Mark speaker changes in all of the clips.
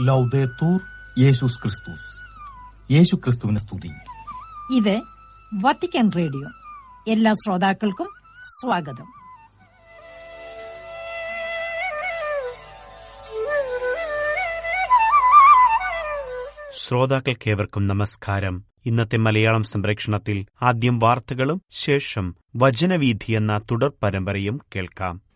Speaker 1: ലൗദേത്തൂർ യേശുസ് ക്രിസ്തുസ് യേശു ക്രിസ്തുവിനെ സ്തുതി.
Speaker 2: ഇത് വത്തിക്കാൻ റേഡിയോ. എല്ലാ ശ്രോതാക്കൾക്കും സ്വാഗതം.
Speaker 3: ശ്രോതാക്കൾക്കേവർക്കും നമസ്കാരം. ഇന്നത്തെ മലയാളം സംപ്രേക്ഷണത്തിൽ ആദ്യം വാർത്തകളും ശേഷം വചനവീധി എന്ന തുടർ പരമ്പരയും കേൾക്കാം.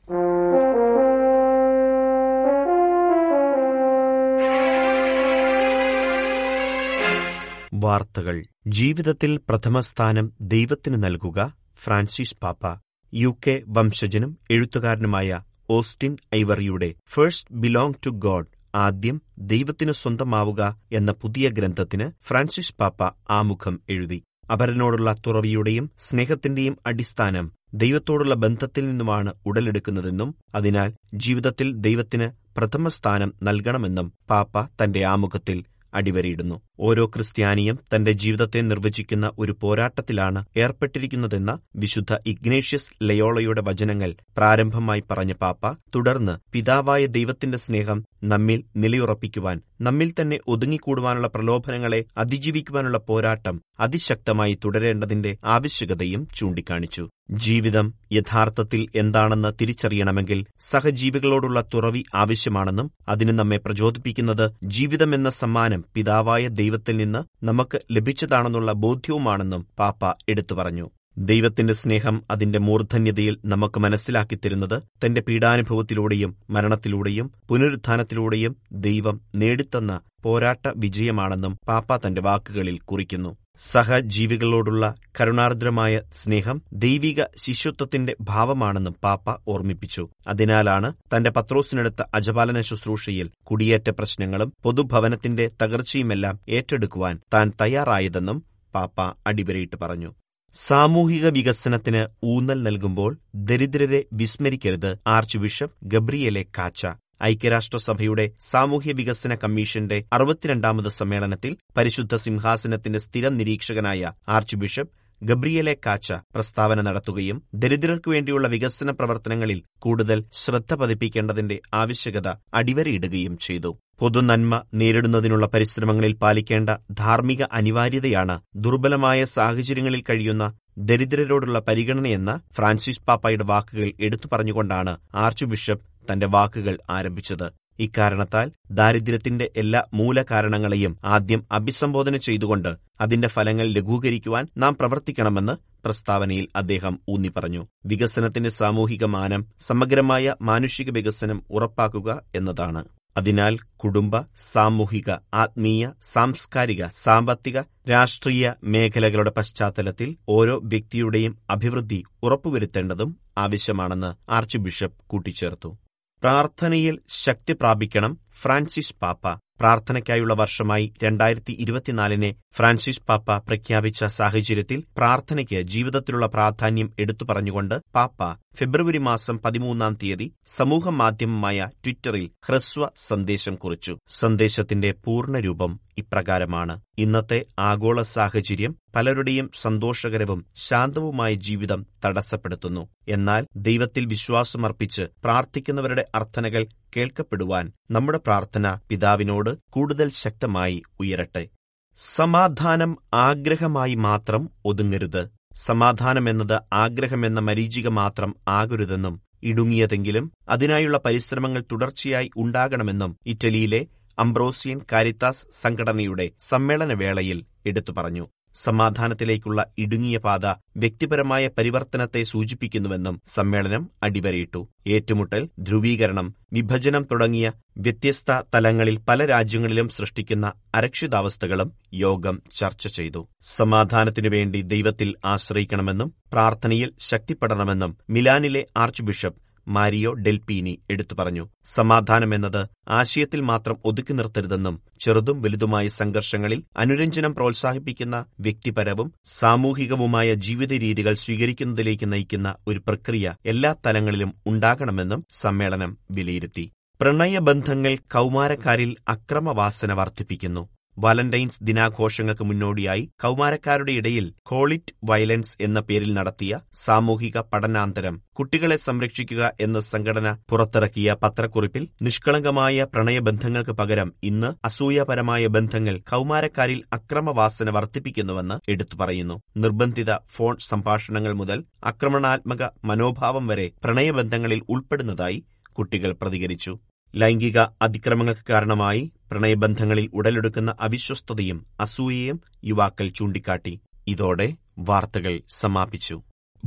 Speaker 3: വാർത്തകൾ. ജീവിതത്തിൽ പ്രഥമസ്ഥാനം ദൈവത്തിന് നൽകുക ഫ്രാൻസിസ് പാപ്പ. യു കെ വംശജനും എഴുത്തുകാരനുമായ ഓസ്റ്റിൻ ഐവറിയുടെ ഫസ്റ്റ് ബിലോങ് ടു ഗോഡ് ആദ്യം ദൈവത്തിന് സ്വന്തമാവുക എന്ന പുതിയ ഗ്രന്ഥത്തിന് ഫ്രാൻസിസ് പാപ്പ ആമുഖം എഴുതി. അപരനോടുള്ള തുറവിയുടെയും സ്നേഹത്തിന്റെയും അടിസ്ഥാനം ദൈവത്തോടുള്ള ബന്ധത്തിൽ നിന്നുമാണ് ഉടലെടുക്കുന്നതെന്നും അതിനാൽ ജീവിതത്തിൽ ദൈവത്തിന് പ്രഥമസ്ഥാനം നൽകണമെന്നും പാപ്പ തന്റെ ആമുഖത്തിൽ അടിവരയിടുന്നു. ഓരോ ക്രിസ്ത്യാനിയും തന്റെ ജീവിതത്തെ നിർവചിക്കുന്ന ഒരു പോരാട്ടത്തിലാണ് ഏർപ്പെട്ടിരിക്കുന്നതെന്ന വിശുദ്ധ ഇഗ്നേഷ്യസ് ലയോളയുടെ വചനങ്ങൾ പ്രാരംഭമായി പറഞ്ഞ പാപ്പ തുടർന്ന് പിതാവായ ദൈവത്തിന്റെ സ്നേഹം നമ്മിൽ നിലയുറപ്പിക്കുവാൻ നമ്മിൽ തന്നെ ഒതുങ്ങിക്കൂടുവാനുള്ള പ്രലോഭനങ്ങളെ അതിജീവിക്കുവാനുള്ള പോരാട്ടം അതിശക്തമായി തുടരേണ്ടതിന്റെ ആവശ്യകതയും ചൂണ്ടിക്കാണിച്ചു. ജീവിതം യഥാർത്ഥത്തിൽ എന്താണെന്ന് തിരിച്ചറിയണമെങ്കിൽ സഹജീവികളോടുള്ള തുറവി ആവശ്യമാണെന്നും അതിന് നമ്മെ പ്രചോദിപ്പിക്കുന്നത് ജീവിതമെന്ന സമ്മാനം പിതാവായ ദൈവത്തിൽ നിന്ന് നമുക്ക് ലഭിച്ചതാണെന്നുള്ള ബോധ്യവുമാണെന്നും പാപ്പ എടുത്തു പറഞ്ഞു. ദൈവത്തിന്റെ സ്നേഹം അതിന്റെ മൂർധന്യതയിൽ നമുക്ക് മനസ്സിലാക്കിത്തരുന്നത് തന്റെ പീഡാനുഭവത്തിലൂടെയും മരണത്തിലൂടെയും പുനരുത്ഥാനത്തിലൂടെയും ദൈവം നേടിത്തന്ന പോരാട്ട വിജയമാണെന്നും പാപ്പ തന്റെ വാക്കുകളിൽ കുറിക്കുന്നു. സഹജീവികളോടുള്ള കരുണാർദ്രമായ സ്നേഹം ദൈവിക ശിശുത്വത്തിന്റെ ഭാവമാണെന്നും പാപ്പ ഓർമ്മിപ്പിച്ചു. അതിനാലാണ് തന്റെ പത്രോസിനെടുത്ത അജപാലന ശുശ്രൂഷയിൽ കുടിയേറ്റ പ്രശ്നങ്ങളും പൊതുഭവനത്തിന്റെ തകർച്ചയുമെല്ലാം ഏറ്റെടുക്കുവാൻ താൻ തയ്യാറായതെന്നും പാപ്പ അടിവരയിട്ട് പറഞ്ഞു. സാമൂഹിക വികസനത്തിന് ഊന്നൽ നൽകുമ്പോൾ ദരിദ്രരെ വിസ്മരിക്കരുത് ആർച്ച് ബിഷപ്പ് ഗബ്രിയലെ കാച്ച. ഐക്യരാഷ്ട്രസഭയുടെ സാമൂഹ്യ വികസന കമ്മീഷന്റെ അറുപത്തിരണ്ടാമത് സമ്മേളനത്തിൽ പരിശുദ്ധ സിംഹാസനത്തിന്റെ സ്ഥിരം നിരീക്ഷകനായ ആർച്ച് ബിഷപ്പ് ഗബ്രിയലെ കാച്ച പ്രസ്താവന നടത്തുകയും ദരിദ്രർക്കു വേണ്ടിയുള്ള വികസന പ്രവർത്തനങ്ങളിൽ കൂടുതൽ ശ്രദ്ധ പതിപ്പിക്കേണ്ടതിന്റെ ആവശ്യകത അടിവരയിടുകയും ചെയ്തു. പൊതുനന്മ നേരിടുന്നതിനുള്ള പരിശ്രമങ്ങളിൽ പാലിക്കേണ്ട ധാർമ്മിക അനിവാര്യതയാണ് ദുർബലമായ സാഹചര്യങ്ങളിൽ കഴിയുന്ന ദരിദ്രരോടുള്ള പരിഗണനയെന്ന ഫ്രാൻസിസ് പാപ്പയുടെ വാക്കുകൾ എടുത്തു പറഞ്ഞുകൊണ്ടാണ് ആർച്ച് ബിഷപ്പ് തന്റെ വാക്കുകൾ ആരംഭിച്ചത്. ഇക്കാരണത്താൽ ദാരിദ്ര്യത്തിന്റെ എല്ലാ മൂലകാരണങ്ങളെയും ആദ്യം അഭിസംബോധന ചെയ്തുകൊണ്ട് അതിന്റെ ഫലങ്ങൾ ലഘൂകരിക്കുവാൻ നാം പ്രവർത്തിക്കണമെന്ന് പ്രസ്താവനയിൽ അദ്ദേഹം ഊന്നിപ്പറഞ്ഞു. വികസനത്തിന്റെ സാമൂഹിക മാനം സമഗ്രമായ മാനുഷിക വികസനം ഉറപ്പാക്കുക എന്നതാണ്. അതിനാൽ കുടുംബ സാമൂഹിക ആത്മീയ സാംസ്കാരിക സാമ്പത്തിക രാഷ്ട്രീയ മേഖലകളുടെ പശ്ചാത്തലത്തിൽ ഓരോ വ്യക്തിയുടെയും അഭിവൃദ്ധി ഉറപ്പുവരുത്തേണ്ടതും ആവശ്യമാണെന്ന് ആർച്ച് ബിഷപ്പ് കൂട്ടിച്ചേർത്തു. പ്രാർത്ഥനയിൽ ശക്തി പ്രാപിക്കണം ഫ്രാൻസിസ് പാപ്പ. പ്രാർത്ഥനയ്ക്കായുള്ള വർഷമായി രണ്ടായിരത്തി ഇരുപത്തിനാലിനെ ഫ്രാൻസിസ് പാപ്പ പ്രഖ്യാപിച്ച സാഹചര്യത്തിൽ പ്രാർത്ഥനയ്ക്ക് ജീവിതത്തിലുള്ള പ്രാധാന്യം എടുത്തു പറഞ്ഞുകൊണ്ട് പാപ്പ ഫെബ്രുവരി മാസം പതിമൂന്നാം തീയതി സമൂഹ മാധ്യമമായ ട്വിറ്ററിൽ ഹ്രസ്വ സന്ദേശം കുറിച്ചു. സന്ദേശത്തിന്റെ പൂർണരൂപം ഇപ്രകാരമാണ്. ഇന്നത്തെ ആഗോള സാഹചര്യം പലരുടെയും സന്തോഷകരവും ശാന്തവുമായ ജീവിതം തടസ്സപ്പെടുത്തുന്നു. എന്നാൽ ദൈവത്തിൽ വിശ്വാസമർപ്പിച്ച് പ്രാർത്ഥിക്കുന്നവരുടെ അർത്ഥനകൾ കേൾക്കപ്പെടുവാൻ നമ്മുടെ പ്രാർത്ഥന പിതാവിനോട് കൂടുതൽ ശക്തമായി ഉയരട്ടെ. സമാധാനം ആഗ്രഹമായി മാത്രം ഒതുങ്ങരുത്. സമാധാനമെന്നത് ആഗ്രഹമെന്ന മരീചിക മാത്രം ആകരുതെന്നും ഇടുങ്ങിയതെങ്കിലും അതിനായുള്ള പരിശ്രമങ്ങൾ തുടർച്ചയായി ഉണ്ടാകണമെന്നും ഇറ്റലിയിലെ അംബ്രോസിയൻ കാരിത്താസ് സംഘടനയുടെ സമ്മേളനവേളയിൽ എടുത്തു പറഞ്ഞു. സമാധാനത്തിലേക്കുള്ള ഇടുങ്ങിയ പാത വ്യക്തിപരമായ പരിവർത്തനത്തെ സൂചിപ്പിക്കുന്നുവെന്നും സമ്മേളനം അടിവരയിട്ടു. ഏറ്റുമുട്ടൽ ധ്രുവീകരണം വിഭജനം തുടങ്ങിയ വ്യത്യസ്ത തലങ്ങളിൽ പല രാജ്യങ്ങളിലും സൃഷ്ടിക്കുന്ന അരക്ഷിതാവസ്ഥകളും യോഗം ചർച്ച ചെയ്തു. സമാധാനത്തിനുവേണ്ടി ദൈവത്തിൽ ആശ്രയിക്കണമെന്നും പ്രാർത്ഥനയിൽ ശക്തിപ്പെടണമെന്നും മിലാനിലെ ആർച്ച് ബിഷപ്പ് മാരിയോ ഡെൽപീനി എടുത്തു പറഞ്ഞു. സമാധാനമെന്നത് ആശയത്തിൽ മാത്രം ഒതുക്കി നിർത്തരുതെന്നും ചെറുതും വലുതുമായ സംഘർഷങ്ങളിൽ അനുരഞ്ജനം പ്രോത്സാഹിപ്പിക്കുന്ന വ്യക്തിപരവും സാമൂഹികവുമായ ജീവിത രീതികൾ സ്വീകരിക്കുന്നതിലേക്ക് നയിക്കുന്ന ഒരു പ്രക്രിയ എല്ലാ തലങ്ങളിലും ഉണ്ടാകണമെന്നും സമ്മേളനം വിലയിരുത്തി. പ്രണയബന്ധങ്ങൾ കൌമാരക്കാരിൽ അക്രമവാസന വർദ്ധിപ്പിക്കുന്നു. വാലന്റൈൻസ് ദിനാഘോഷങ്ങൾക്ക് മുന്നോടിയായി കൌമാരക്കാരുടെ ഇടയിൽ കോളിറ്റ് വയലൻസ് എന്ന പേരിൽ നടത്തിയ സാമൂഹിക പഠനാന്തരം കുട്ടികളെ സംരക്ഷിക്കുക എന്ന സംഘടന പുറത്തിറക്കിയ പത്രക്കുറിപ്പിൽ നിഷ്കളങ്കമായ പ്രണയബന്ധങ്ങൾക്ക് പകരം ഇന്ന് അസൂയപരമായ ബന്ധങ്ങൾ കൌമാരക്കാരിൽ അക്രമവാസന വർദ്ധിപ്പിക്കുന്നുവെന്ന് എടുത്തു പറയുന്നു. നിർബന്ധിത ഫോൺ സംഭാഷണങ്ങൾ മുതൽ ആക്രമണാത്മക മനോഭാവം വരെ പ്രണയബന്ധങ്ങളിൽ ഉൾപ്പെടുന്നതായി കുട്ടികൾ പ്രതികരിച്ചു. ലൈംഗിക അതിക്രമങ്ങൾക്ക് കാരണമായി പ്രണയബന്ധങ്ങളിൽ ഉടലെടുക്കുന്ന അവിശ്വസ്തതയും അസൂയയും യുവാക്കൾ ചൂണ്ടിക്കാട്ടി. ഇതോടെ വാർത്തകൾ സമാപിച്ചു.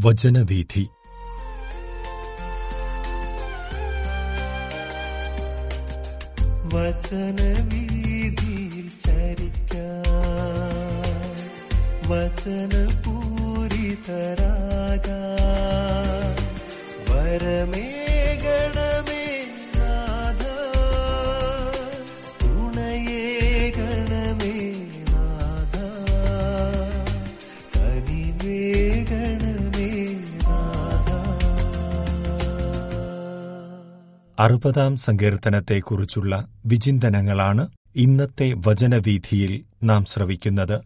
Speaker 4: വചനവീഥി.
Speaker 5: വചനവീതിയിൽ ചരിക്കാൻ വരമേകണമേ
Speaker 4: അറുപതാം സങ്കീർത്തനത്തെക്കുറിച്ചുള്ള വിചിന്തനങ്ങളാണ് ഇന്നത്തെ വചനവീഥിയിൽ നാം ശ്രവിക്കുന്നത്.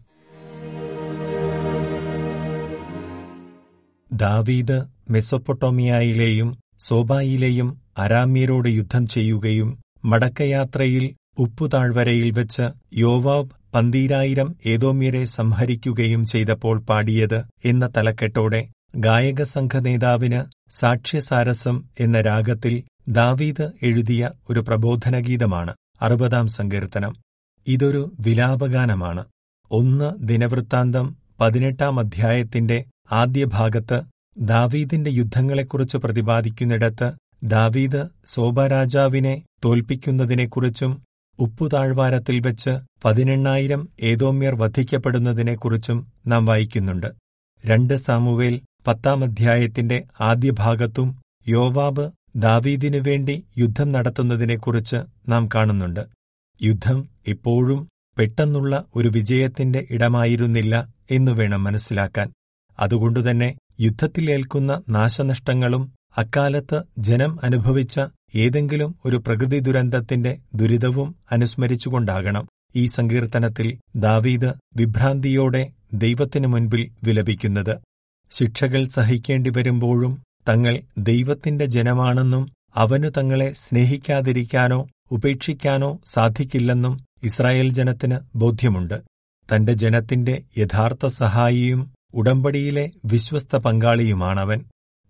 Speaker 4: ദാവീദ് മെസ്സൊപ്പൊട്ടോമിയയിലെയും സോബായിലെയും അരാമ്യരോട് യുദ്ധം ചെയ്യുകയും മടക്കയാത്രയിൽ ഉപ്പുതാഴ്വരയിൽ വെച്ച് യോവാബ് പന്തീരായിരം ഏതോമ്യരെ സംഹരിക്കുകയും ചെയ്തപ്പോൾ പാടിയത് എന്ന തലക്കെട്ടോടെ ഗായകസംഘ നേതാവിന് സാക്ഷ്യസാരസം എന്ന രാഗത്തിൽ ദാവീദ് എഴുതിയ ഒരു പ്രബോധനഗീതമാണ് അറുപതാം സങ്കീർത്തനം. ഇതൊരു വിലാപഗാനമാണ്. ഒന്ന് ദിനവൃത്താന്തം പതിനെട്ടാം അധ്യായത്തിന്റെ ആദ്യ ഭാഗത്ത് ദാവീദിന്റെ യുദ്ധങ്ങളെക്കുറിച്ച് പ്രതിപാദിക്കുന്നിടത്ത് ദാവീദ് സോബരാജാവിനെ തോൽപ്പിക്കുന്നതിനെക്കുറിച്ചും ഉപ്പുതാഴ്വാരത്തിൽ വെച്ച് പതിനെണ്ണായിരം ഏതോമ്യർ വധിക്കപ്പെടുന്നതിനെക്കുറിച്ചും നാം വായിക്കുന്നുണ്ട്. രണ്ട് സാമുവേൽ പത്താം അധ്യായത്തിന്റെ ആദ്യ ഭാഗത്തും യോവാബ് ദാവീദിനു വേണ്ടി യുദ്ധം നടത്തുന്നതിനെക്കുറിച്ച് നാം കാണുന്നുണ്ട്. യുദ്ധം ഇപ്പോഴും പെട്ടെന്നുള്ള ഒരു വിജയത്തിന്റെ ഇടമായിരുന്നില്ല എന്നു വേണം മനസ്സിലാക്കാൻ. അതുകൊണ്ടുതന്നെ യുദ്ധത്തിലേൽക്കുന്ന നാശനഷ്ടങ്ങളും അക്കാലത്ത് ജനം അനുഭവിച്ച ഏതെങ്കിലും ഒരു പ്രകൃതി ദുരന്തത്തിന്റെ ദുരിതവും അനുസ്മരിച്ചുകൊണ്ടാകണം. ഈ സങ്കീർത്തനത്തിൽ ദാവീദ് വിഭ്രാന്തിയോടെ ദൈവത്തിനു മുൻപിൽ വിലപിക്കുന്നത്. ശിക്ഷകൾ സഹിക്കേണ്ടി വരുമ്പോഴും തങ്ങൾ ദൈവത്തിന്റെ ജനമാണെന്നും അവനു തങ്ങളെ സ്നേഹിക്കാതിരിക്കാനോ ഉപേക്ഷിക്കാനോ സാധിക്കില്ലെന്നും ഇസ്രായേൽ ജനത്തിന് ബോധ്യമുണ്ട്. തന്റെ ജനത്തിന്റെ യഥാർത്ഥ സഹായിയും ഉടമ്പടിയിലെ വിശ്വസ്ത പങ്കാളിയുമാണവൻ.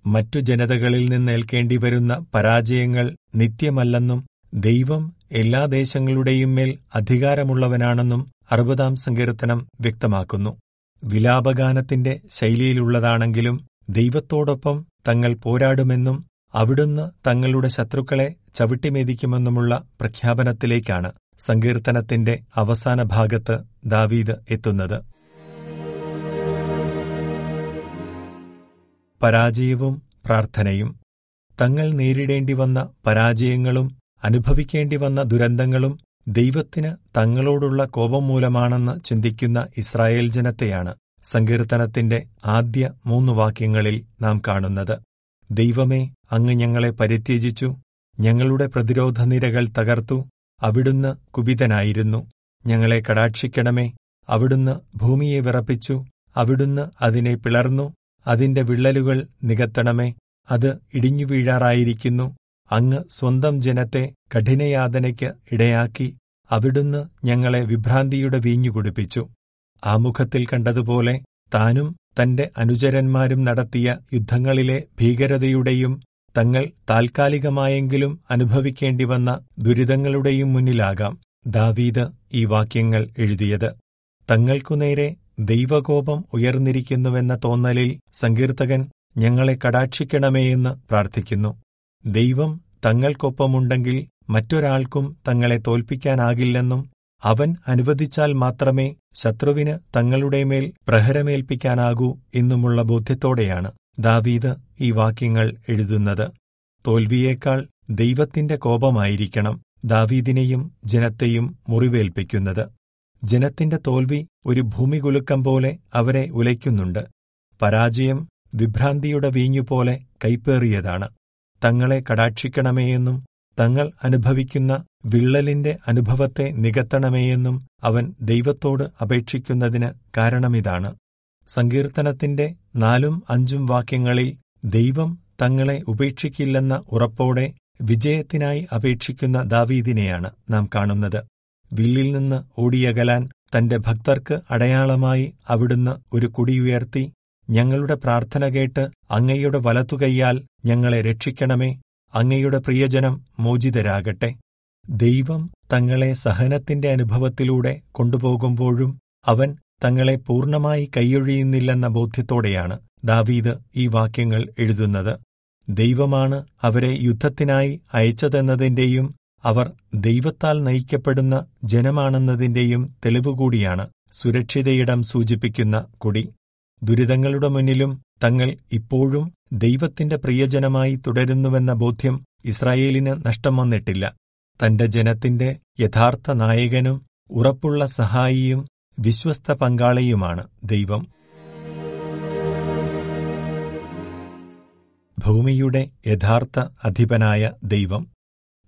Speaker 4: മറ്റു ജനതകളിൽ നിന്നേൽക്കേണ്ടി വരുന്ന പരാജയങ്ങൾ നിത്യമല്ലെന്നും ദൈവം എല്ലാ ദേശങ്ങളുടെയും മേൽ അധികാരമുള്ളവനാണെന്നും അറുപതാം സങ്കീർത്തനം വ്യക്തമാക്കുന്നു. വിലാപഗാനത്തിന്റെ ശൈലിയിലുള്ളതാണെങ്കിലും ദൈവത്തോടൊപ്പം തങ്ങൾ പോരാടുമെന്നും അവിടുന്ന് തങ്ങളുടെ ശത്രുക്കളെ ചവിട്ടിമേതിക്കുമെന്നുമുള്ള പ്രഖ്യാപനത്തിലേക്കാണ് സങ്കീർത്തനത്തിന്റെ അവസാന ഭാഗത്ത് ദാവീദ് എത്തുന്നത്. പരാജയവും പ്രാർത്ഥനയും. തങ്ങൾ നേരിടേണ്ടി വന്ന പരാജയങ്ങളും അനുഭവിക്കേണ്ടി വന്ന ദുരന്തങ്ങളും ദൈവത്തിന് തങ്ങളോടുള്ള കോപം മൂലമാണെന്ന് ചിന്തിക്കുന്ന ഇസ്രായേൽ ജനത്തെയാണ് സങ്കീർത്തനത്തിന്റെ ആദ്യ മൂന്ന് വാക്യങ്ങളിൽ നാം കാണുന്നത് ദൈവമേ അങ്ങ് ഞങ്ങളെ പരിത്യജിച്ചു ഞങ്ങളുടെ പ്രതിരോധ നിരകൾ തകർത്തു അവിടുന്ന് കുപിതനായിരുന്നു. ഞങ്ങളെ കടാക്ഷിക്കണമേ അവിടുന്ന് ഭൂമിയെ വിറപ്പിച്ചു അവിടുന്ന് അതിനെ പിളർന്നു അതിന്റെ വിള്ളലുകൾ നികത്തണമേ അത് ഇടിഞ്ഞു വീഴാറായിരിക്കുന്നു. അങ്ങ് സ്വന്തം ജനത്തെ കഠിനയാതനയ്ക്ക് ഇടയാക്കി അവിടുന്ന് ഞങ്ങളെ വിഭ്രാന്തിയുടെ വീഞ്ഞു കുടിപ്പിച്ചു. ആമുഖത്തിൽ കണ്ടതുപോലെ താനും തന്റെ അനുചരന്മാരും നടത്തിയ യുദ്ധങ്ങളിലെ ഭീകരതയുടെയും തങ്ങൾ താൽക്കാലികമായെങ്കിലും അനുഭവിക്കേണ്ടി വന്ന ദുരിതങ്ങളുടെയും മുന്നിലാകാം ദാവീദ് ഈ വാക്യങ്ങൾ എഴുതിയത്. തങ്ങൾക്കുനേരെ ദൈവകോപം ഉയർന്നിരിക്കുന്നുവെന്ന തോന്നലിൽ സങ്കീർത്തകൻ ഞങ്ങളെ കടാക്ഷിക്കണമേയെന്ന് പ്രാർത്ഥിക്കുന്നു. ദൈവം തങ്ങൾക്കൊപ്പമുണ്ടെങ്കിൽ മറ്റൊരാൾക്കും തങ്ങളെ തോൽപ്പിക്കാനാകില്ലെന്നും അവൻ അനുവദിച്ചാൽ മാത്രമേ ശത്രുവിന് തങ്ങളുടെ മേൽ പ്രഹരമേൽപ്പിക്കാനാകൂ എന്നുമുള്ള ബോധ്യത്തോടെയാണ് ദാവീദ് ഈ വാക്യങ്ങൾ എഴുതുന്നത്. തോൽവിയേക്കാൾ ദൈവത്തിന്റെ കോപമായിരിക്കണം ദാവീദിനെയും ജനത്തെയും മുറിവേൽപ്പിക്കുന്നത്. ജനത്തിന്റെ തോൽവി ഒരു ഭൂമികുലുക്കം പോലെ അവരെ ഉലയ്ക്കുന്നുണ്ട്. പരാജയം വിഭ്രാന്തിയുടെ വീഞ്ഞുപോലെ കൈപ്പേറിയതാണ്. തങ്ങളെ കടാക്ഷിക്കണമേയെന്നും തങ്ങൾ അനുഭവിക്കുന്ന വിള്ളലിന്റെ അനുഭവത്തെ നികത്തണമേയെന്നും അവൻ ദൈവത്തോട് അപേക്ഷിക്കുന്നതിന് കാരണമിതാണ്. സങ്കീർത്തനത്തിന്റെ നാലും അഞ്ചും വാക്യങ്ങളിൽ ദൈവം തങ്ങളെ ഉപേക്ഷിക്കില്ലെന്ന ഉറപ്പോടെ വിജയത്തിനായി അപേക്ഷിക്കുന്ന ദാവീദിനെയാണ് നാം കാണുന്നത്. വില്ലിൽ നിന്ന് ഓടിയകലാൻ തന്റെ ഭക്തർക്ക് അടയാളമായി അവിടുന്ന് ഒരു കുടിയുയർത്തി ഞങ്ങളുടെ പ്രാർത്ഥന കേട്ട് അങ്ങയുടെ വലത്തുകൈയാൽ ഞങ്ങളെ രക്ഷിക്കണമേ അങ്ങയുടെ പ്രിയജനം മോചിതരാകട്ടെ. ദൈവം തങ്ങളെ സഹനത്തിന്റെ അനുഭവത്തിലൂടെ കൊണ്ടുപോകുമ്പോഴും അവൻ തങ്ങളെ പൂർണമായി കൈയൊഴിയുന്നില്ലെന്ന ബോധ്യത്തോടെയാണ് ദാവീദ് ഈ വാക്യങ്ങൾ എഴുതുന്നത്. ദൈവമാണ് അവരെ യുദ്ധത്തിനായി അയച്ചതെന്നതിന്റെയും അവർ ദൈവത്താൽ നയിക്കപ്പെടുന്ന ജനമാണെന്നതിന്റെയും തെളിവുകൂടിയാണ് സുരക്ഷിതയിടം സൂചിപ്പിക്കുന്ന കൊടി. ദുരിതങ്ങളുടെ മുന്നിലും തങ്ങൾ ഇപ്പോഴും ദൈവത്തിന്റെ പ്രിയജനമായി തുടരുന്നുവെന്ന ബോധ്യം ഇസ്രായേലിന് നഷ്ടം വന്നിട്ടില്ല. തന്റെ ജനത്തിന്റെ യഥാർത്ഥ നായകനും ഉറപ്പുള്ള സഹായിയും വിശ്വസ്ത പങ്കാളിയുമാണ് ദൈവം. ഭൂമിയുടെ യഥാർത്ഥ അധിപനായ ദൈവം.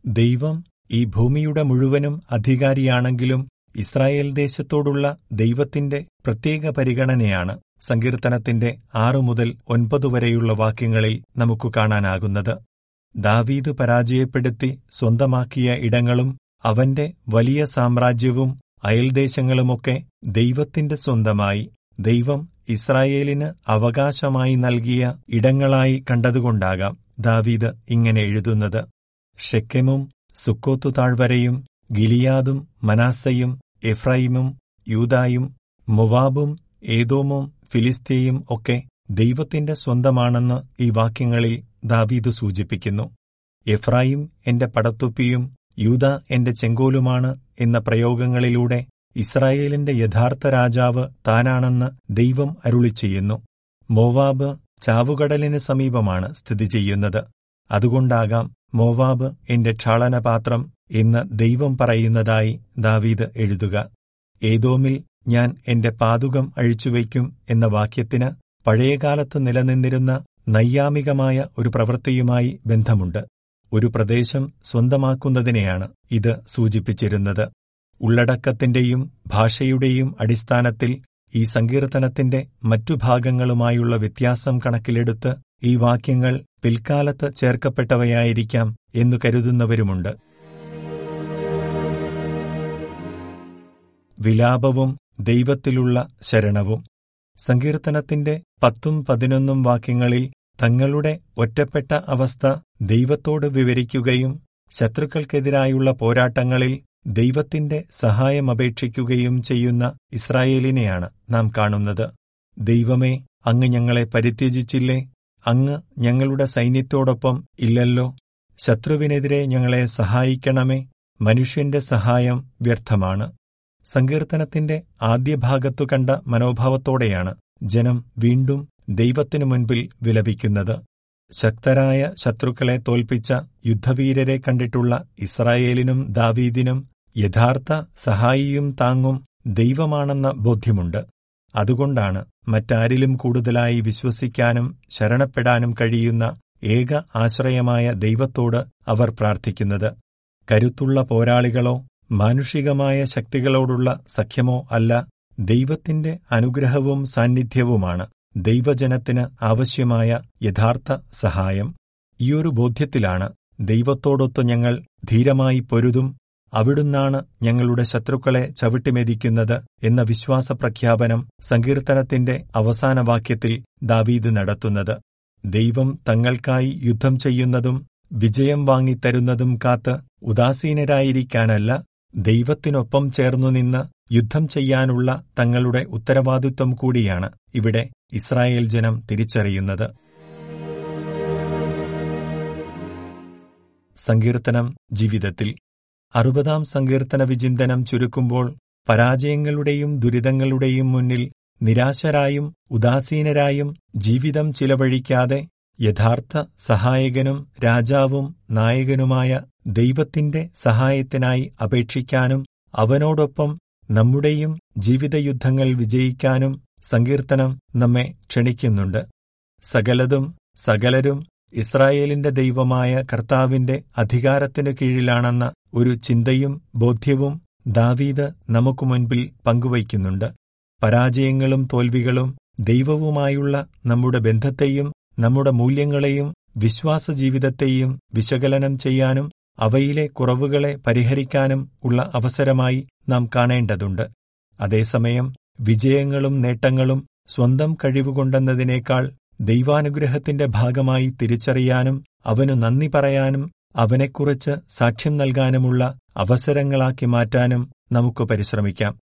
Speaker 4: ദൈവം ഈ ഭൂമിയുടെ മുഴുവനും അധികാരിയാണെങ്കിലും ഇസ്രായേൽ ദേശത്തോടുള്ള ദൈവത്തിന്റെ പ്രത്യേക പരിഗണനയാണ് സങ്കീർത്തനത്തിന്റെ ആറു മുതൽ ഒൻപത് വരെയുള്ള വാക്യങ്ങളിൽ നമുക്ക് കാണാനാകുന്നത്. ദാവീദ് പരാജയപ്പെടുത്തി സ്വന്തമാക്കിയ ഇടങ്ങളും അവന്റെ വലിയ സാമ്രാജ്യവും അയൽദേശങ്ങളുമൊക്കെ ദൈവത്തിന്റെ സ്വന്തമായി ദൈവം ഇസ്രായേലിന് അവകാശമായി നൽകിയ ഇടങ്ങളായി കണ്ടതുകൊണ്ടാകാം ദാവീദ് ഇങ്ങനെ എഴുതുന്നത്. ഷെക്കെമും സുക്കോത്തു താഴ്വരയും ഗിലിയാദും മനാസയും എഫ്രൈമും യൂതായും മൊവാബും ഏതോമും ഫിലിസ്തീയും ഒക്കെ ദൈവത്തിന്റെ സ്വന്തമാണെന്ന് ഈ വാക്യങ്ങളിൽ ദാവീദ് സൂചിപ്പിക്കുന്നു എഫ്രായിം എന്റെ പടത്തൊപ്പിയും യൂത എന്റെ ചെങ്കോലുമാണ് എന്ന പ്രയോഗങ്ങളിലൂടെ ഇസ്രായേലിന്റെ യഥാർത്ഥ രാജാവ് താനാണെന്ന് ദൈവം അരുളി ചെയ്യുന്നു മോവാബ് ചാവുകടലിന് സമീപമാണ് സ്ഥിതി ചെയ്യുന്നത്. അതുകൊണ്ടാകാം മോവാബ് എന്റെ ക്ഷാളനപാത്രം എന്ന് ദൈവം പറയുന്നതായി ദാവീദ് എഴുതുക. ഏതോമിൽ ഞാൻ എന്റെ പാതുകം അഴിച്ചുവയ്ക്കും എന്ന വാക്യത്തിന് പഴയകാലത്ത് നിലനിന്നിരുന്ന നൈയാമികമായ ഒരു പ്രവൃത്തിയുമായി ബന്ധമുണ്ട്. ഒരു പ്രദേശം സ്വന്തമാക്കുന്നതിനെയാണ് ഇത് സൂചിപ്പിച്ചിരുന്നത്. ഉള്ളടക്കത്തിന്റെയും ഭാഷയുടെയും അടിസ്ഥാനത്തിൽ ഈ സങ്കീർത്തനത്തിന്റെ മറ്റു ഭാഗങ്ങളുമായുള്ള വ്യത്യാസം കണക്കിലെടുത്ത് ഈ വാക്യങ്ങൾ പിൽക്കാലത്ത് ചേർക്കപ്പെട്ടവയായിരിക്കാം എന്നു കരുതുന്നവരുമുണ്ട്. വിലാപവും ദൈവത്തിലുള്ള ശരണവും. സങ്കീർത്തനത്തിന്റെ പത്തും പതിനൊന്നും വാക്യങ്ങളിൽ തങ്ങളുടെ ഒറ്റപ്പെട്ട അവസ്ഥ ദൈവത്തോട് വിവരിക്കുകയും ശത്രുക്കൾക്കെതിരായുള്ള പോരാട്ടങ്ങളിൽ ദൈവത്തിന്റെ സഹായം സഹായമപേക്ഷിക്കുകയും ചെയ്യുന്ന ഇസ്രായേലിനെയാണ് നാം കാണുന്നത്. ദൈവമേ അങ്ങ് ഞങ്ങളെ പരിത്യജിച്ചില്ലേ? അങ്ങ് ഞങ്ങളുടെ സൈന്യത്തോടൊപ്പം ഇല്ലല്ലോ? ശത്രുവിനെതിരെ ഞങ്ങളെ സഹായിക്കണമേ. മനുഷ്യന്റെ സഹായം വ്യർത്ഥമാണ്. സങ്കീർത്തനത്തിന്റെ ആദ്യ ഭാഗത്തു കണ്ട മനോഭാവത്തോടെയാണ് ജനം വീണ്ടും ദൈവത്തിനു മുൻപിൽ വിലപിക്കുന്നത്. ശക്തരായ ശത്രുക്കളെ തോൽപ്പിച്ച യുദ്ധവീരരെ കണ്ടിട്ടുള്ള ഇസ്രായേലിനും ദാവീദിനും യഥാർത്ഥ സഹായിയും താങ്ങും ദൈവമാണെന്ന ബോധ്യമുണ്ട്. അതുകൊണ്ടാണ് മറ്റാരിലും കൂടുതലായി വിശ്വസിക്കാനും ശരണപ്പെടാനും കഴിയുന്ന ഏക ആശ്രയമായ ദൈവത്തോട് അവർ പ്രാർത്ഥിക്കുന്നത്. കരുത്തുള്ള പോരാളികളോ മാനുഷികമായ ശക്തികളോടുള്ള സഖ്യമോ അല്ല ദൈവത്തിന്റെ അനുഗ്രഹവും സാന്നിധ്യവുമാണ് ദൈവജനത്തിന് ആവശ്യമായ യഥാർത്ഥ സഹായം. ഈയൊരു ബോധ്യത്തിലാണ് ദൈവത്തോടൊത്ത് ഞങ്ങൾ ധീരമായി പൊരുതും അവിടുന്നാണ് ഞങ്ങളുടെ ശത്രുക്കളെ ചവിട്ടിമെതിക്കുന്നത് എന്ന വിശ്വാസ പ്രഖ്യാപനം സങ്കീർത്തനത്തിന്റെ അവസാന വാക്യത്തിൽ ദാവീദ് നടത്തുന്നത്. ദൈവം തങ്ങൾക്കായി യുദ്ധം ചെയ്യുന്നതും വിജയം വാങ്ങിത്തരുന്നതും കാത്ത് ഉദാസീനരായിരിക്കാനല്ല ദൈവത്തിനൊപ്പം ചേർന്നു നിന്ന് യുദ്ധം ചെയ്യാനുള്ള തങ്ങളുടെ ഉത്തരവാദിത്വം കൂടിയാണ് ഇവിടെ ഇസ്രായേൽ ജനം തിരിച്ചറിയുന്നത്. സങ്കീർത്തനം ജീവിതത്തിൽ. അറുപതാം സങ്കീർത്തന വിചിന്തനം ചുരുക്കുമ്പോൾ പരാജയങ്ങളുടെയും ദുരിതങ്ങളുടെയും മുന്നിൽ നിരാശരായും ഉദാസീനരായും ജീവിതം ചിലവഴിക്കാതെ യഥാർത്ഥ സഹായകനും രാജാവും നായകനുമായ ദൈവത്തിന്റെ സഹായത്തിനായി അപേക്ഷിക്കാനും അവനോടൊപ്പം നമ്മുടെയും ജീവിതയുദ്ധങ്ങൾ വിജയിക്കാനും സങ്കീർത്തനം നമ്മെ ക്ഷണിക്കുന്നുണ്ട്. സകലതും സകലരും ഇസ്രായേലിന്റെ ദൈവമായ കർത്താവിന്റെ അധികാരത്തിനു കീഴിലാണെന്ന ഒരു ചിന്തയും ബോധ്യവും ദാവീദ് നമുക്ക് മുൻപിൽ പങ്കുവയ്ക്കുന്നുണ്ട്. പരാജയങ്ങളും തോൽവികളും ദൈവവുമായുള്ള നമ്മുടെ ബന്ധത്തെയും നമ്മുടെ മൂല്യങ്ങളെയും വിശ്വാസ ജീവിതത്തെയും വിശകലനം ചെയ്യാനും അവയിലെ കുറവുകളെ പരിഹരിക്കാനും ഉള്ള അവസരമായി നാം കാണേണ്ടതുണ്ട്. അതേസമയം വിജയങ്ങളും നേട്ടങ്ങളും സ്വന്തം കഴിവുകൊണ്ടെന്നതിനേക്കാൾ ദൈവാനുഗ്രഹത്തിന്റെ ഭാഗമായി തിരിച്ചറിയാനും അവനു നന്ദി പറയാനും അവനെക്കുറിച്ച് സാക്ഷ്യം നൽകാനുമുള്ള അവസരങ്ങളാക്കി മാറ്റാനും നമുക്ക് പരിശ്രമിക്കാം.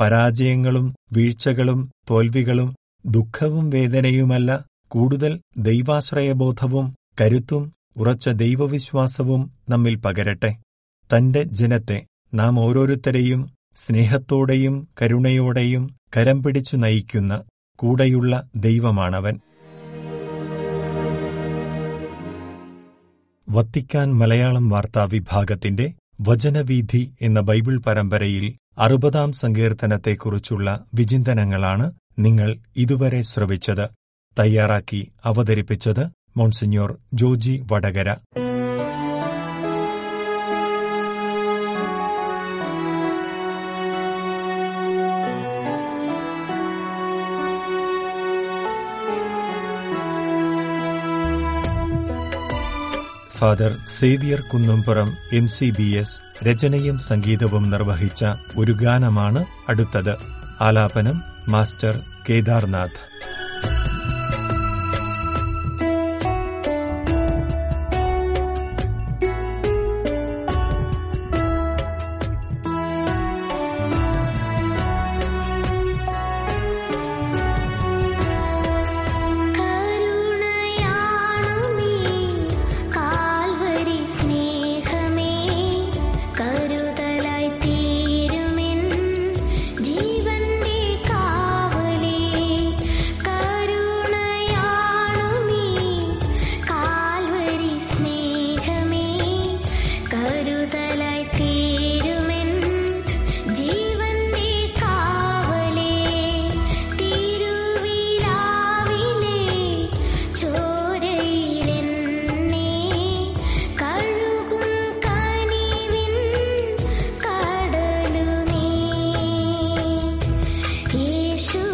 Speaker 4: പരാജയങ്ങളും വീഴ്ചകളും തോൽവികളും ദുഃഖവും വേദനയുമല്ല കൂടുതൽ ദൈവാശ്രയബോധവും കരുത്തും ഉറച്ച ദൈവവിശ്വാസവും നമ്മിൽ പകരട്ടെ. തന്റെ ജനത്തെ നാം ഓരോരുത്തരെയും സ്നേഹത്തോടെയും കരുണയോടെയും കരം പിടിച്ചു നയിക്കുന്ന കൂടെയുള്ള ദൈവമാണവൻ. വത്തിക്കാൻ മലയാളം വാർത്താ വിഭാഗത്തിന്റെ വചനവീഥി എന്ന ബൈബിൾ പരമ്പരയിൽ അറുപതാം സങ്കീർത്തനത്തെക്കുറിച്ചുള്ള വിചിന്തനങ്ങളാണ് നിങ്ങൾ ഇതുവരെ ശ്രവിച്ചത്. തയ്യാറാക്കി അവതരിപ്പിച്ചത് monsignor Joji Vadakara. Father Xavier Kunnampuram M C B S രചനയും സംഗീതവും നിർവഹിച്ച ഒരു ഗാനമാണ് അടുത്തത്. ആലാപനം മാസ്റ്റർ കേദാർനാഥ്.
Speaker 6: करो should.